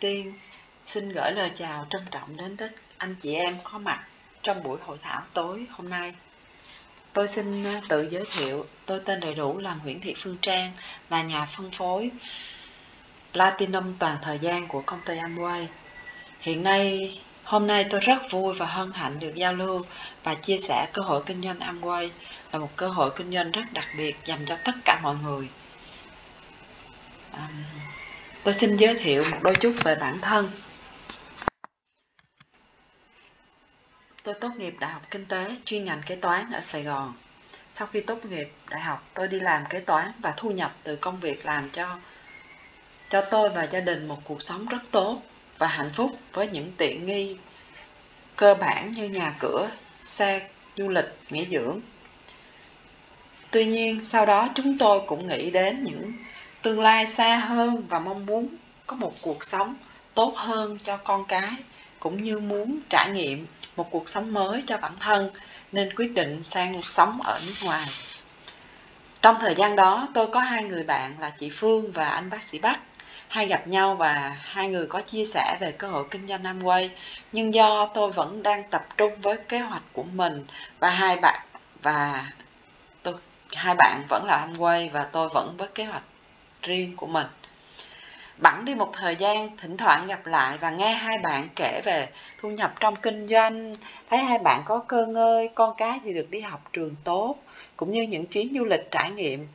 tiên xin gửi lời chào trân trọng đến tất anh chị em có mặt trong buổi hội thảo tối hôm nay. Tôi xin ờ, tự giới thiệu, tôi tên đầy đủ là Nguyễn Thị Phương Trang, là nhà phân phối Platinum toàn thời gian của công ty Amway. Hiện nay, hôm nay tôi rất vui và hân hạnh được giao lưu và chia sẻ cơ hội kinh doanh Amway là một cơ hội kinh doanh rất đặc biệt dành cho tất cả mọi người. Tôi xin giới thiệu một đôi chút về bản thân. Tôi tốt nghiệp Đại học Kinh tế chuyên ngành kế toán ở Sài Gòn. Sau khi tốt nghiệp đại học, tôi đi làm kế toán và thu nhập từ công việc làm cho cho tôi và gia đình một cuộc sống rất tốt và hạnh phúc với những tiện nghi cơ bản như nhà cửa, xe, du lịch, nghỉ dưỡng. Tuy nhiên, sau đó chúng tôi cũng nghĩ đến những tương lai xa hơn và mong muốn có một cuộc sống tốt hơn cho con cái cũng như muốn trải nghiệm một cuộc sống mới cho bản thân nên quyết định sang sống ở nước ngoài. Trong thời gian đó, tôi có hai người bạn là chị Phương và anh bác sĩ Bắc hay gặp nhau và hai người có chia sẻ về cơ hội kinh doanh Amway. Nhưng do tôi vẫn đang tập trung với kế hoạch của mình và hai bạn và tôi hai bạn vẫn là Amway và tôi vẫn với kế hoạch riêng của mình. Bẵng đi một thời gian, thỉnh thoảng gặp lại và nghe hai bạn kể về thu nhập trong kinh doanh. Thấy hai bạn có cơ ngơi con cái thì được đi học trường tốt, cũng như những chuyến du lịch trải nghiệm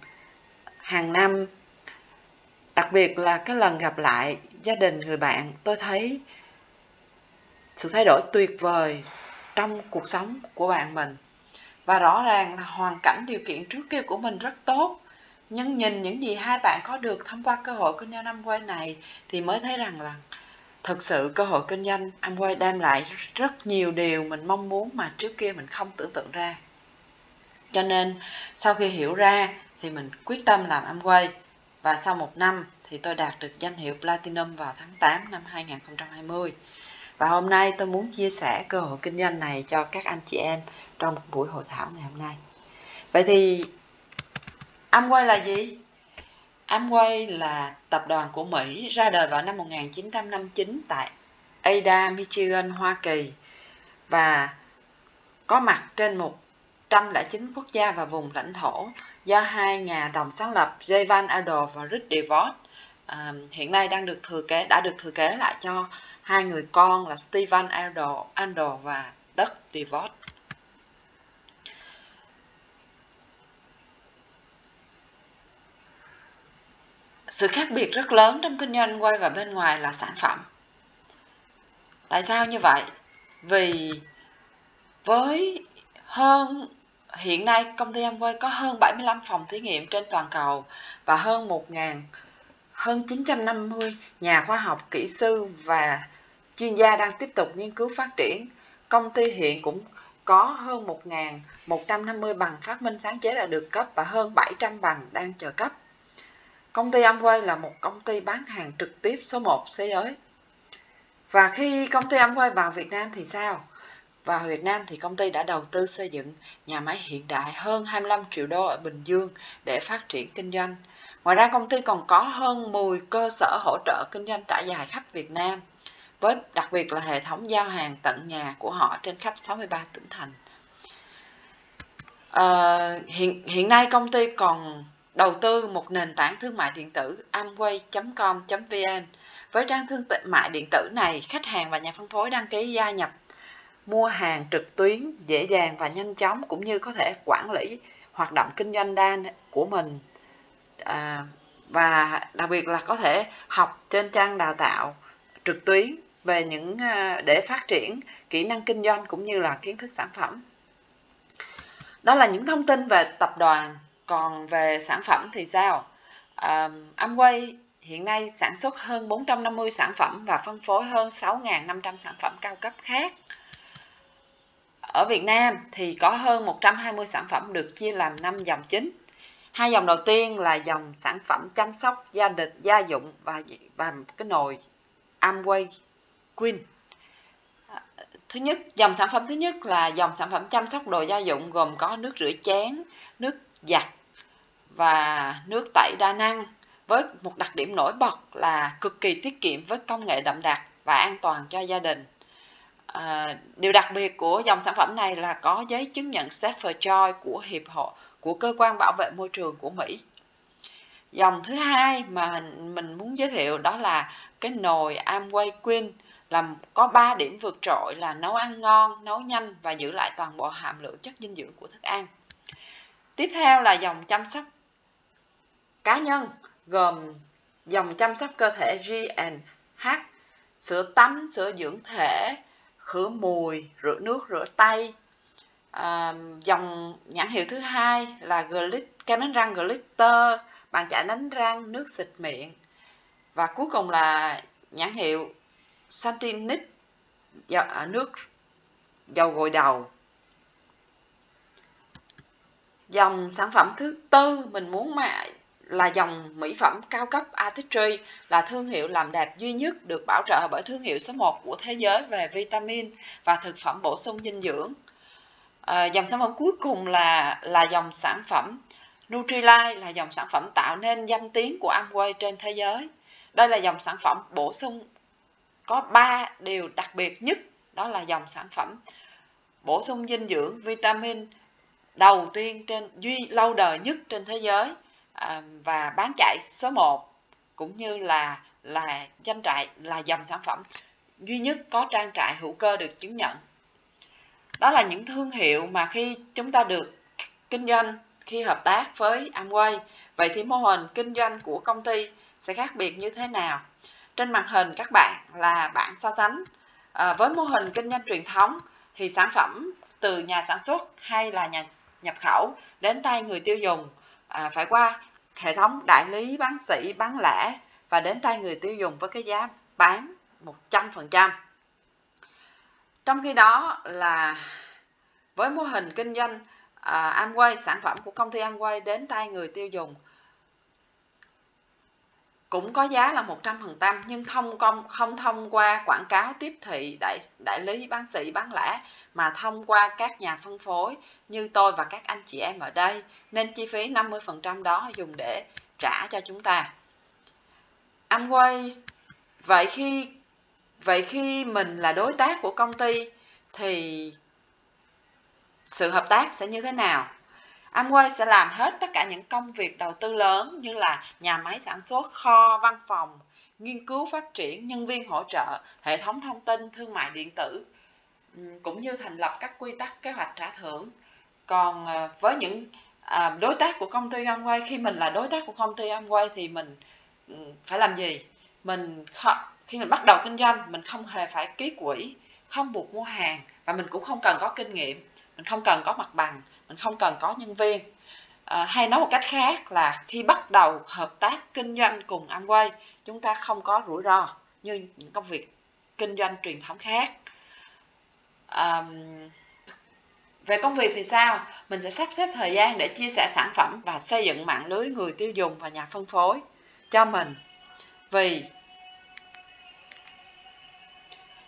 hàng năm. Đặc biệt là cái lần gặp lại gia đình người bạn, tôi thấy sự thay đổi tuyệt vời trong cuộc sống của bạn mình. Và rõ ràng là hoàn cảnh điều kiện trước kia của mình rất tốt nhưng nhìn những gì hai bạn có được thông qua cơ hội kinh doanh Amway này thì mới thấy rằng là thực sự cơ hội kinh doanh Amway đem lại rất nhiều điều mình mong muốn mà trước kia mình không tưởng tượng ra. Cho nên, sau khi hiểu ra thì mình quyết tâm làm Amway và sau một năm thì tôi đạt được danh hiệu Platinum vào tháng 8 năm 2020. Và hôm nay tôi muốn chia sẻ cơ hội kinh doanh này cho các anh chị em trong buổi hội thảo ngày hôm nay. Vậy thì Amway là gì? Amway là tập đoàn của Mỹ ra đời vào năm 1959 tại Ada, Michigan, Hoa Kỳ và có mặt trên 109 quốc gia và vùng lãnh thổ do hai nhà đồng sáng lập J. Van và Rick DeVos à, hiện nay đang được thừa kế đã được thừa kế lại cho hai người con là Steven Adol, Adol và Doug DeVos. Sự khác biệt rất lớn trong kinh doanh quay và bên ngoài là sản phẩm tại sao như vậy vì với hơn hiện nay công ty Amway có hơn 75 phòng thí nghiệm trên toàn cầu và hơn 1.000 hơn 950 nhà khoa học, kỹ sư và chuyên gia đang tiếp tục nghiên cứu phát triển. Công ty hiện cũng có hơn 1.150 bằng phát minh sáng chế đã được cấp và hơn 700 bằng đang chờ cấp. Công ty Amway là một công ty bán hàng trực tiếp số 1 thế giới. Và khi công ty Amway vào Việt Nam thì sao? Vào Việt Nam thì công ty đã đầu tư xây dựng nhà máy hiện đại hơn 25 triệu đô ở Bình Dương để phát triển kinh doanh. Ngoài ra công ty còn có hơn 10 cơ sở hỗ trợ kinh doanh trải dài khắp Việt Nam, với đặc biệt là hệ thống giao hàng tận nhà của họ trên khắp 63 tỉnh thành. À, hiện hiện nay công ty còn đầu tư một nền tảng thương mại điện tử amway.com.vn. Với trang thương mại điện tử này, khách hàng và nhà phân phối đăng ký gia nhập mua hàng trực tuyến dễ dàng và nhanh chóng cũng như có thể quản lý hoạt động kinh doanh đa của mình à, và đặc biệt là có thể học trên trang đào tạo trực tuyến về những à, để phát triển kỹ năng kinh doanh cũng như là kiến thức sản phẩm đó là những thông tin về tập đoàn còn về sản phẩm thì sao? À, Amway hiện nay sản xuất hơn 450 sản phẩm và phân phối hơn 6.500 sản phẩm cao cấp khác. Ở Việt Nam thì có hơn 120 sản phẩm được chia làm 5 dòng chính. Hai dòng đầu tiên là dòng sản phẩm chăm sóc gia đình gia dụng và và cái nồi Amway Queen thứ nhất dòng sản phẩm thứ nhất là dòng sản phẩm chăm sóc đồ gia dụng gồm có nước rửa chén nước giặt và nước tẩy đa năng với một đặc điểm nổi bật là cực kỳ tiết kiệm với công nghệ đậm đặc và an toàn cho gia đình. À, điều đặc biệt của dòng sản phẩm này là có giấy chứng nhận Safer Joy của hiệp hội của cơ quan bảo vệ môi trường của Mỹ. Dòng thứ hai mà mình muốn giới thiệu đó là cái nồi Amway Queen làm có 3 điểm vượt trội là nấu ăn ngon, nấu nhanh và giữ lại toàn bộ hàm lượng chất dinh dưỡng của thức ăn. Tiếp theo là dòng chăm sóc cá nhân gồm dòng chăm sóc cơ thể G&H, sữa tắm, sữa dưỡng thể, khử mùi, rửa nước, rửa tay. À, dòng nhãn hiệu thứ hai là Glitter, kem đánh răng Glitter, bàn chải đánh răng, nước xịt miệng. Và cuối cùng là nhãn hiệu Santinix, à, nước dầu gội đầu. Dòng sản phẩm thứ tư mình muốn mà là dòng mỹ phẩm cao cấp Artistry là thương hiệu làm đẹp duy nhất được bảo trợ bởi thương hiệu số 1 của thế giới về vitamin và thực phẩm bổ sung dinh dưỡng. À, dòng sản phẩm cuối cùng là là dòng sản phẩm Nutrilite là dòng sản phẩm tạo nên danh tiếng của Amway trên thế giới. Đây là dòng sản phẩm bổ sung có 3 điều đặc biệt nhất, đó là dòng sản phẩm bổ sung dinh dưỡng vitamin đầu tiên trên duy lâu đời nhất trên thế giới à, và bán chạy số 1 cũng như là là tranh trại là dòng sản phẩm duy nhất có trang trại hữu cơ được chứng nhận. Đó là những thương hiệu mà khi chúng ta được kinh doanh khi hợp tác với Amway vậy thì mô hình kinh doanh của công ty sẽ khác biệt như thế nào? Trên màn hình các bạn là bạn so sánh. À, với mô hình kinh doanh truyền thống thì sản phẩm từ nhà sản xuất hay là nhà nhập khẩu đến tay người tiêu dùng à, phải qua hệ thống đại lý bán sỉ bán lẻ và đến tay người tiêu dùng với cái giá bán 100%. Trong khi đó là với mô hình kinh doanh à, Amway, sản phẩm của công ty Amway đến tay người tiêu dùng cũng có giá là 100% nhưng thông công, không thông qua quảng cáo tiếp thị, đại đại lý bán sĩ bán lẻ, mà thông qua các nhà phân phối như tôi và các anh chị em ở đây, nên chi phí 50% đó dùng để trả cho chúng ta. Amway, vậy khi vậy khi mình là đối tác của công ty thì sự hợp tác sẽ như thế nào? Amway sẽ làm hết tất cả những công việc đầu tư lớn như là nhà máy sản xuất, kho, văn phòng, nghiên cứu phát triển, nhân viên hỗ trợ, hệ thống thông tin, thương mại điện tử, ừ, cũng như thành lập các quy tắc kế hoạch trả thưởng. Còn ờ, với những ờ, đối tác của công ty Amway, khi mình là đối tác của công ty Amway thì mình ừ, phải làm gì? Mình khi mình bắt đầu kinh doanh, mình không hề phải ký quỹ, không buộc mua hàng và mình cũng không cần có kinh nghiệm mình không cần có mặt bằng mình không cần có nhân viên. À, hay nói một cách khác là khi bắt đầu hợp tác kinh doanh cùng Amway chúng ta không có rủi ro như những công việc kinh doanh truyền thống khác. À, về công việc thì sao? Mình sẽ sắp xếp thời gian để chia sẻ sản phẩm và xây dựng mạng lưới người tiêu dùng và nhà phân phối cho mình. Vì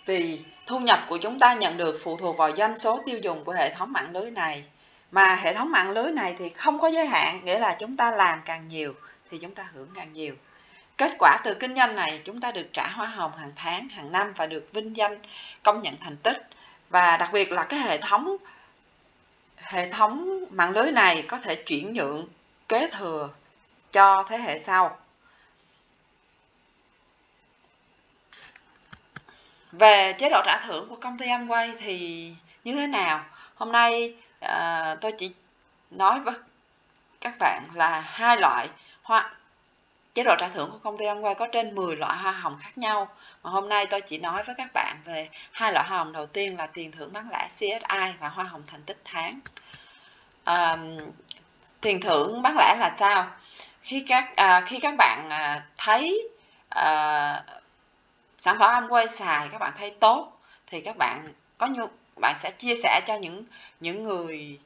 vì thu nhập của chúng ta nhận được phụ thuộc vào doanh số tiêu dùng của hệ thống mạng lưới này mà hệ thống mạng lưới này thì không có giới hạn, nghĩa là chúng ta làm càng nhiều thì chúng ta hưởng càng nhiều. Kết quả từ kinh doanh này, chúng ta được trả hoa hồng hàng tháng, hàng năm và được vinh danh, công nhận thành tích. Và đặc biệt là cái hệ thống hệ thống mạng lưới này có thể chuyển nhượng, kế thừa cho thế hệ sau. Về chế độ trả thưởng của công ty Amway thì như thế nào? Hôm nay à, tôi chỉ nói với các bạn là hai loại hoa chế độ trả thưởng của công ty Amway có trên 10 loại hoa hồng khác nhau. Mà hôm nay tôi chỉ nói với các bạn về hai loại hoa hồng đầu tiên là tiền thưởng bán lẻ CSI và hoa hồng thành tích tháng. À, tiền thưởng bán lẻ là sao? Khi các à, khi các bạn à, thấy à, sản phẩm Amway xài các bạn thấy tốt thì các bạn có nhu bạn sẽ chia sẻ cho những những người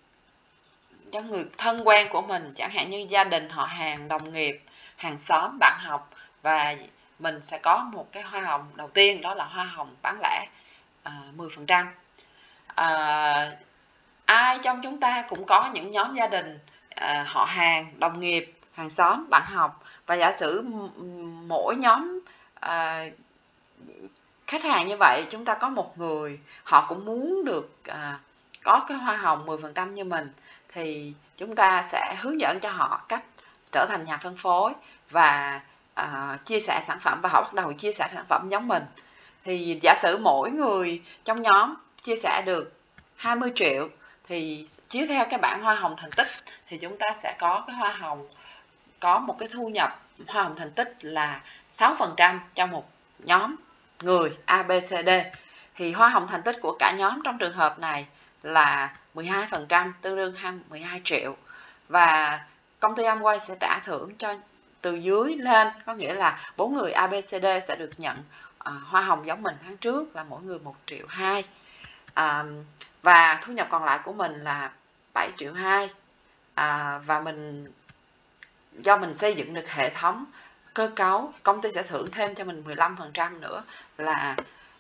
cho người thân quen của mình chẳng hạn như gia đình họ hàng đồng nghiệp hàng xóm bạn học và mình sẽ có một cái hoa hồng đầu tiên đó là hoa hồng bán lẻ à, 10% à, ai trong chúng ta cũng có những nhóm gia đình à, họ hàng đồng nghiệp hàng xóm bạn học và giả sử mỗi nhóm à, khách hàng như vậy chúng ta có một người họ cũng muốn được à, có cái hoa hồng 10% như mình thì chúng ta sẽ hướng dẫn cho họ cách trở thành nhà phân phối và à, chia sẻ sản phẩm và họ bắt đầu chia sẻ sản phẩm giống mình. Thì giả sử mỗi người trong nhóm chia sẻ được 20 triệu thì chiếu theo cái bảng hoa hồng thành tích thì chúng ta sẽ có cái hoa hồng có một cái thu nhập hoa hồng thành tích là 6% cho một nhóm người ABCD thì hoa hồng thành tích của cả nhóm trong trường hợp này là 12% tương đương 12 triệu. Và công ty Amway sẽ trả thưởng cho từ dưới lên có nghĩa là bốn người ABCD sẽ được nhận à, hoa hồng giống mình tháng trước là mỗi người 1 triệu 2 à, và thu nhập còn lại của mình là 7 triệu 2 à, và mình do mình xây dựng được hệ thống cơ cấu công ty sẽ thưởng thêm cho mình 15% nữa là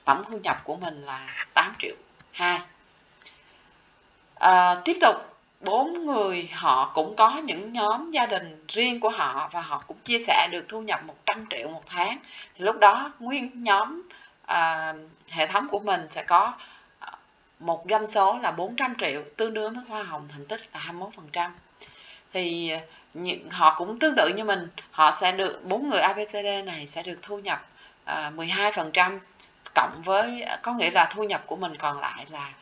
tổng thu nhập của mình là 8 triệu. 2 à, tiếp tục bốn người họ cũng có những nhóm gia đình riêng của họ và họ cũng chia sẻ được thu nhập 100 triệu một tháng. Thì lúc đó nguyên nhóm à, hệ thống của mình sẽ có à, một doanh số là 400 triệu tương đương với hoa hồng thành tích là 21% thì những, họ cũng tương tự như mình. Họ sẽ được bốn người ABCD này sẽ được thu nhập à, 12% cộng với có nghĩa là thu nhập của mình còn lại là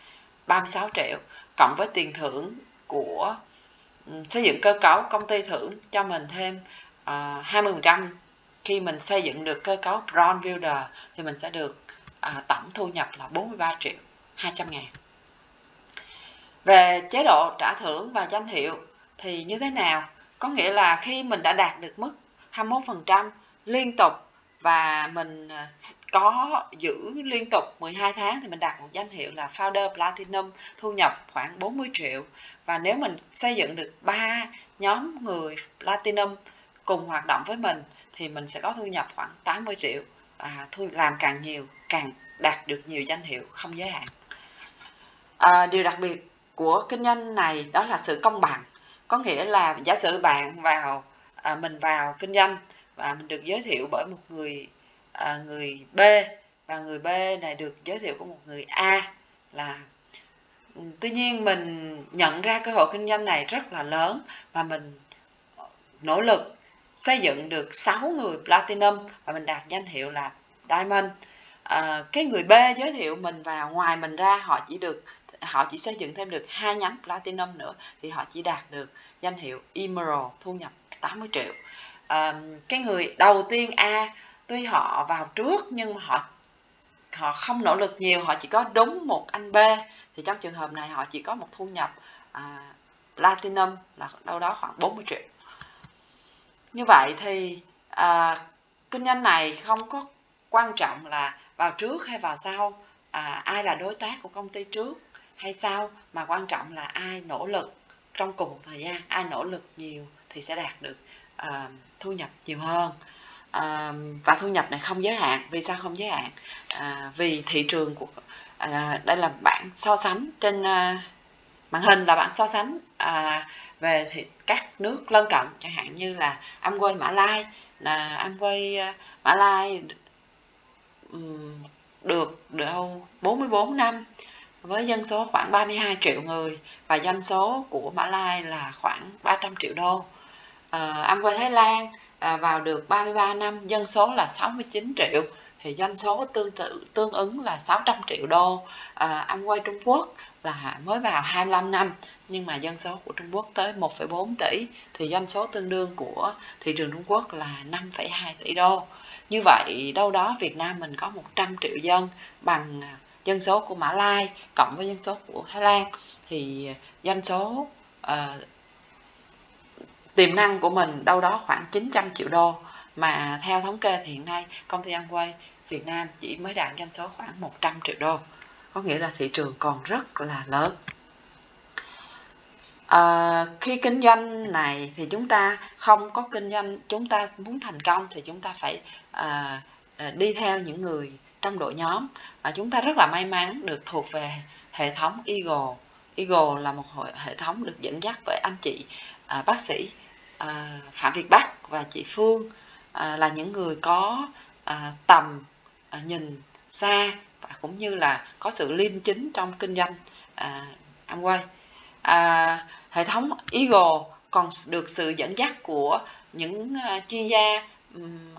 36 triệu cộng với tiền thưởng của ừ, xây dựng cơ cấu công ty thưởng cho mình thêm uh, à, 20% khi mình xây dựng được cơ cấu Brown Builder thì mình sẽ được uh, tổng thu nhập là 43 triệu 200 ngàn. Về chế độ trả thưởng và danh hiệu thì như thế nào? Có nghĩa là khi mình đã đạt được mức 21% liên tục và mình ờ, có giữ liên tục 12 tháng thì mình đạt một danh hiệu là Founder Platinum thu nhập khoảng 40 triệu. Và nếu mình xây dựng được ba nhóm người Platinum cùng hoạt động với mình thì mình sẽ có thu nhập khoảng 80 triệu và thu làm càng nhiều càng đạt được nhiều danh hiệu không giới hạn. À, điều đặc biệt của kinh doanh này đó là sự công bằng có nghĩa là giả sử bạn vào à, mình vào kinh doanh và mình được giới thiệu bởi một người à, người B và người B này được giới thiệu của một người A là ừ, tuy nhiên mình nhận ra cơ hội kinh doanh này rất là lớn và mình ờ, nỗ lực xây dựng được 6 người platinum và mình đạt danh hiệu là diamond. À, cái người B giới thiệu mình vào ngoài mình ra họ chỉ được họ chỉ xây dựng thêm được hai nhánh platinum nữa thì họ chỉ đạt được danh hiệu emerald thu nhập 80 triệu. À, cái người đầu tiên A tuy họ vào trước nhưng mà họ họ không nỗ lực nhiều họ chỉ có đúng một anh B. Thì trong trường hợp này họ chỉ có một thu nhập à, platinum là đâu đó khoảng 40 triệu. Như vậy thì à, kinh doanh này không có quan trọng là vào trước hay vào sau. À, ai là đối tác của công ty trước? Hay sao? Mà quan trọng là ai nỗ lực trong cùng một thời gian ai nỗ lực nhiều thì sẽ đạt được uh, thu nhập nhiều hơn. Uh, và thu nhập này không giới hạn. Vì sao không giới hạn? Uh, vì thị trường của uh, đây là bạn so sánh trên uh, màn hình là bạn so sánh uh, về thị, các nước lân cận. Chẳng hạn như là Amway Mã Lai là Amway uh, Mã Lai um, được đâu 44 năm với dân số khoảng 32 triệu người và doanh số của Mã Lai là khoảng 300 triệu đô. Ờ, à, Amway Thái Lan à, vào được 33 năm dân số là 69 triệu thì doanh số tương tự tương ứng là 600 triệu đô ờ, à, Amway Trung Quốc là mới vào 25 năm nhưng mà dân số của Trung Quốc tới 1,4 tỷ thì doanh số tương đương của thị trường Trung Quốc là 5,2 tỷ đô như vậy đâu đó Việt Nam mình có 100 triệu dân bằng dân số của Mã Lai cộng với dân số của Thái Lan thì dân số uh, tiềm năng của mình đâu đó khoảng 900 triệu đô. Mà theo thống kê thì hiện nay công ty Amway Việt Nam chỉ mới đạt doanh số khoảng 100 triệu đô. Có nghĩa là thị trường còn rất là lớn. À, khi kinh doanh này thì chúng ta không có kinh doanh chúng ta muốn thành công thì chúng ta phải à, đi theo những người trong đội nhóm. À, chúng ta rất là may mắn được thuộc về hệ thống Eagle. Eagle là một hệ thống được dẫn dắt bởi anh chị à, bác sĩ à, phạm việt bắc và chị phương à, là những người có à, tầm à, nhìn xa và cũng như là có sự liêm chính trong kinh doanh à, Amway. À, hệ thống Eagle còn được sự dẫn dắt của những à, chuyên gia um,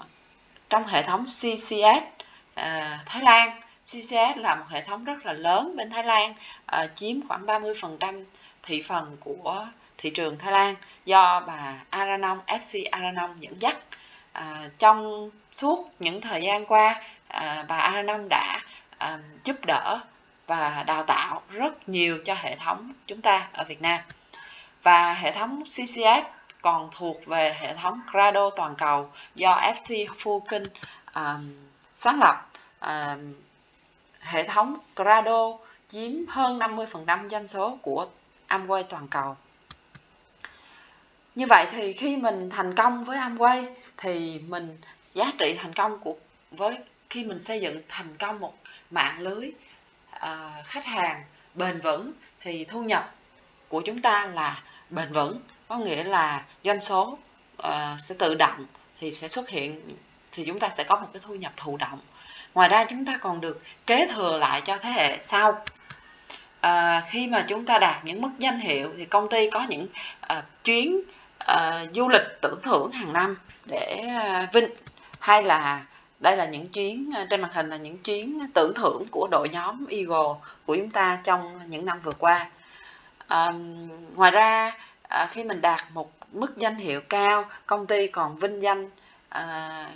trong hệ thống CCS à, Thái Lan. CCS là một hệ thống rất là lớn bên Thái Lan à, chiếm khoảng 30% thị phần của thị trường Thái Lan do bà Aranong FC Aranong dẫn dắt. À, trong suốt những thời gian qua à, bà Aranong đã à, giúp đỡ và đào tạo rất nhiều cho hệ thống chúng ta ở Việt Nam. Và hệ thống CCS còn thuộc về hệ thống Grado toàn cầu do FC Fukin um, sáng lập à, hệ thống Grado chiếm hơn 50% doanh số của Amway toàn cầu. Như vậy thì khi mình thành công với Amway thì mình giá trị thành công của với khi mình xây dựng thành công một mạng lưới uh, khách hàng bền vững thì thu nhập của chúng ta là bền vững có nghĩa là doanh số uh, sẽ tự động thì sẽ xuất hiện thì chúng ta sẽ có một cái thu nhập thụ động. Ngoài ra chúng ta còn được kế thừa lại cho thế hệ sau. À, khi mà chúng ta đạt những mức danh hiệu thì công ty có những à, chuyến à, du lịch tưởng thưởng hàng năm để à, vinh. Hay là đây là những chuyến à, trên màn hình là những chuyến tưởng thưởng của đội nhóm Eagle của chúng ta trong những năm vừa qua. À, ngoài ra à, khi mình đạt một mức danh hiệu cao công ty còn vinh danh à,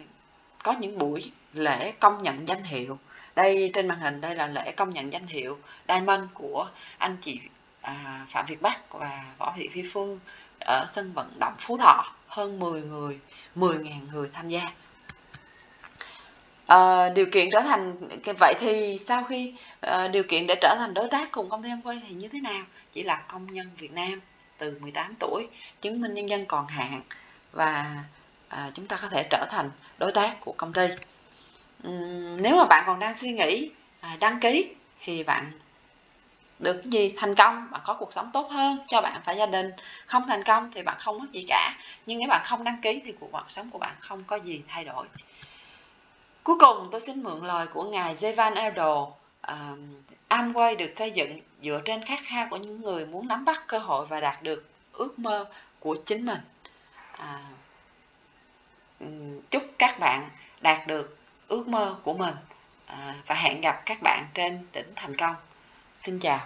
có những buổi lễ công nhận danh hiệu. Đây trên màn hình đây là lễ công nhận danh hiệu Diamond của anh chị à, Phạm Việt Bắc và Võ Thị Phi Phương ở sân vận động Phú Thọ. Hơn 10 người 10.000 người tham gia. À, điều kiện trở thành vậy thì sau khi à, điều kiện để trở thành đối tác cùng công ty Amway thì như thế nào? Chỉ là công nhân Việt Nam từ 18 tuổi chứng minh nhân dân còn hạn và à, chúng ta có thể trở thành đối tác của công ty. Uhm, nếu mà bạn còn đang suy nghĩ à, đăng ký thì bạn được cái gì thành công bạn có cuộc sống tốt hơn cho bạn và gia đình. Không thành công thì bạn không mất gì cả. Nhưng nếu bạn không đăng ký thì cuộc sống của bạn không có gì thay đổi. Cuối cùng tôi xin mượn lời của ngài Jevan Eldo uh, à, Amway được xây dựng dựa trên khát khao của những người muốn nắm bắt cơ hội và đạt được ước mơ của chính mình. À, Ừ, chúc các bạn đạt được ước mơ của mình à, và hẹn gặp các bạn trên đỉnh thành công. Xin chào.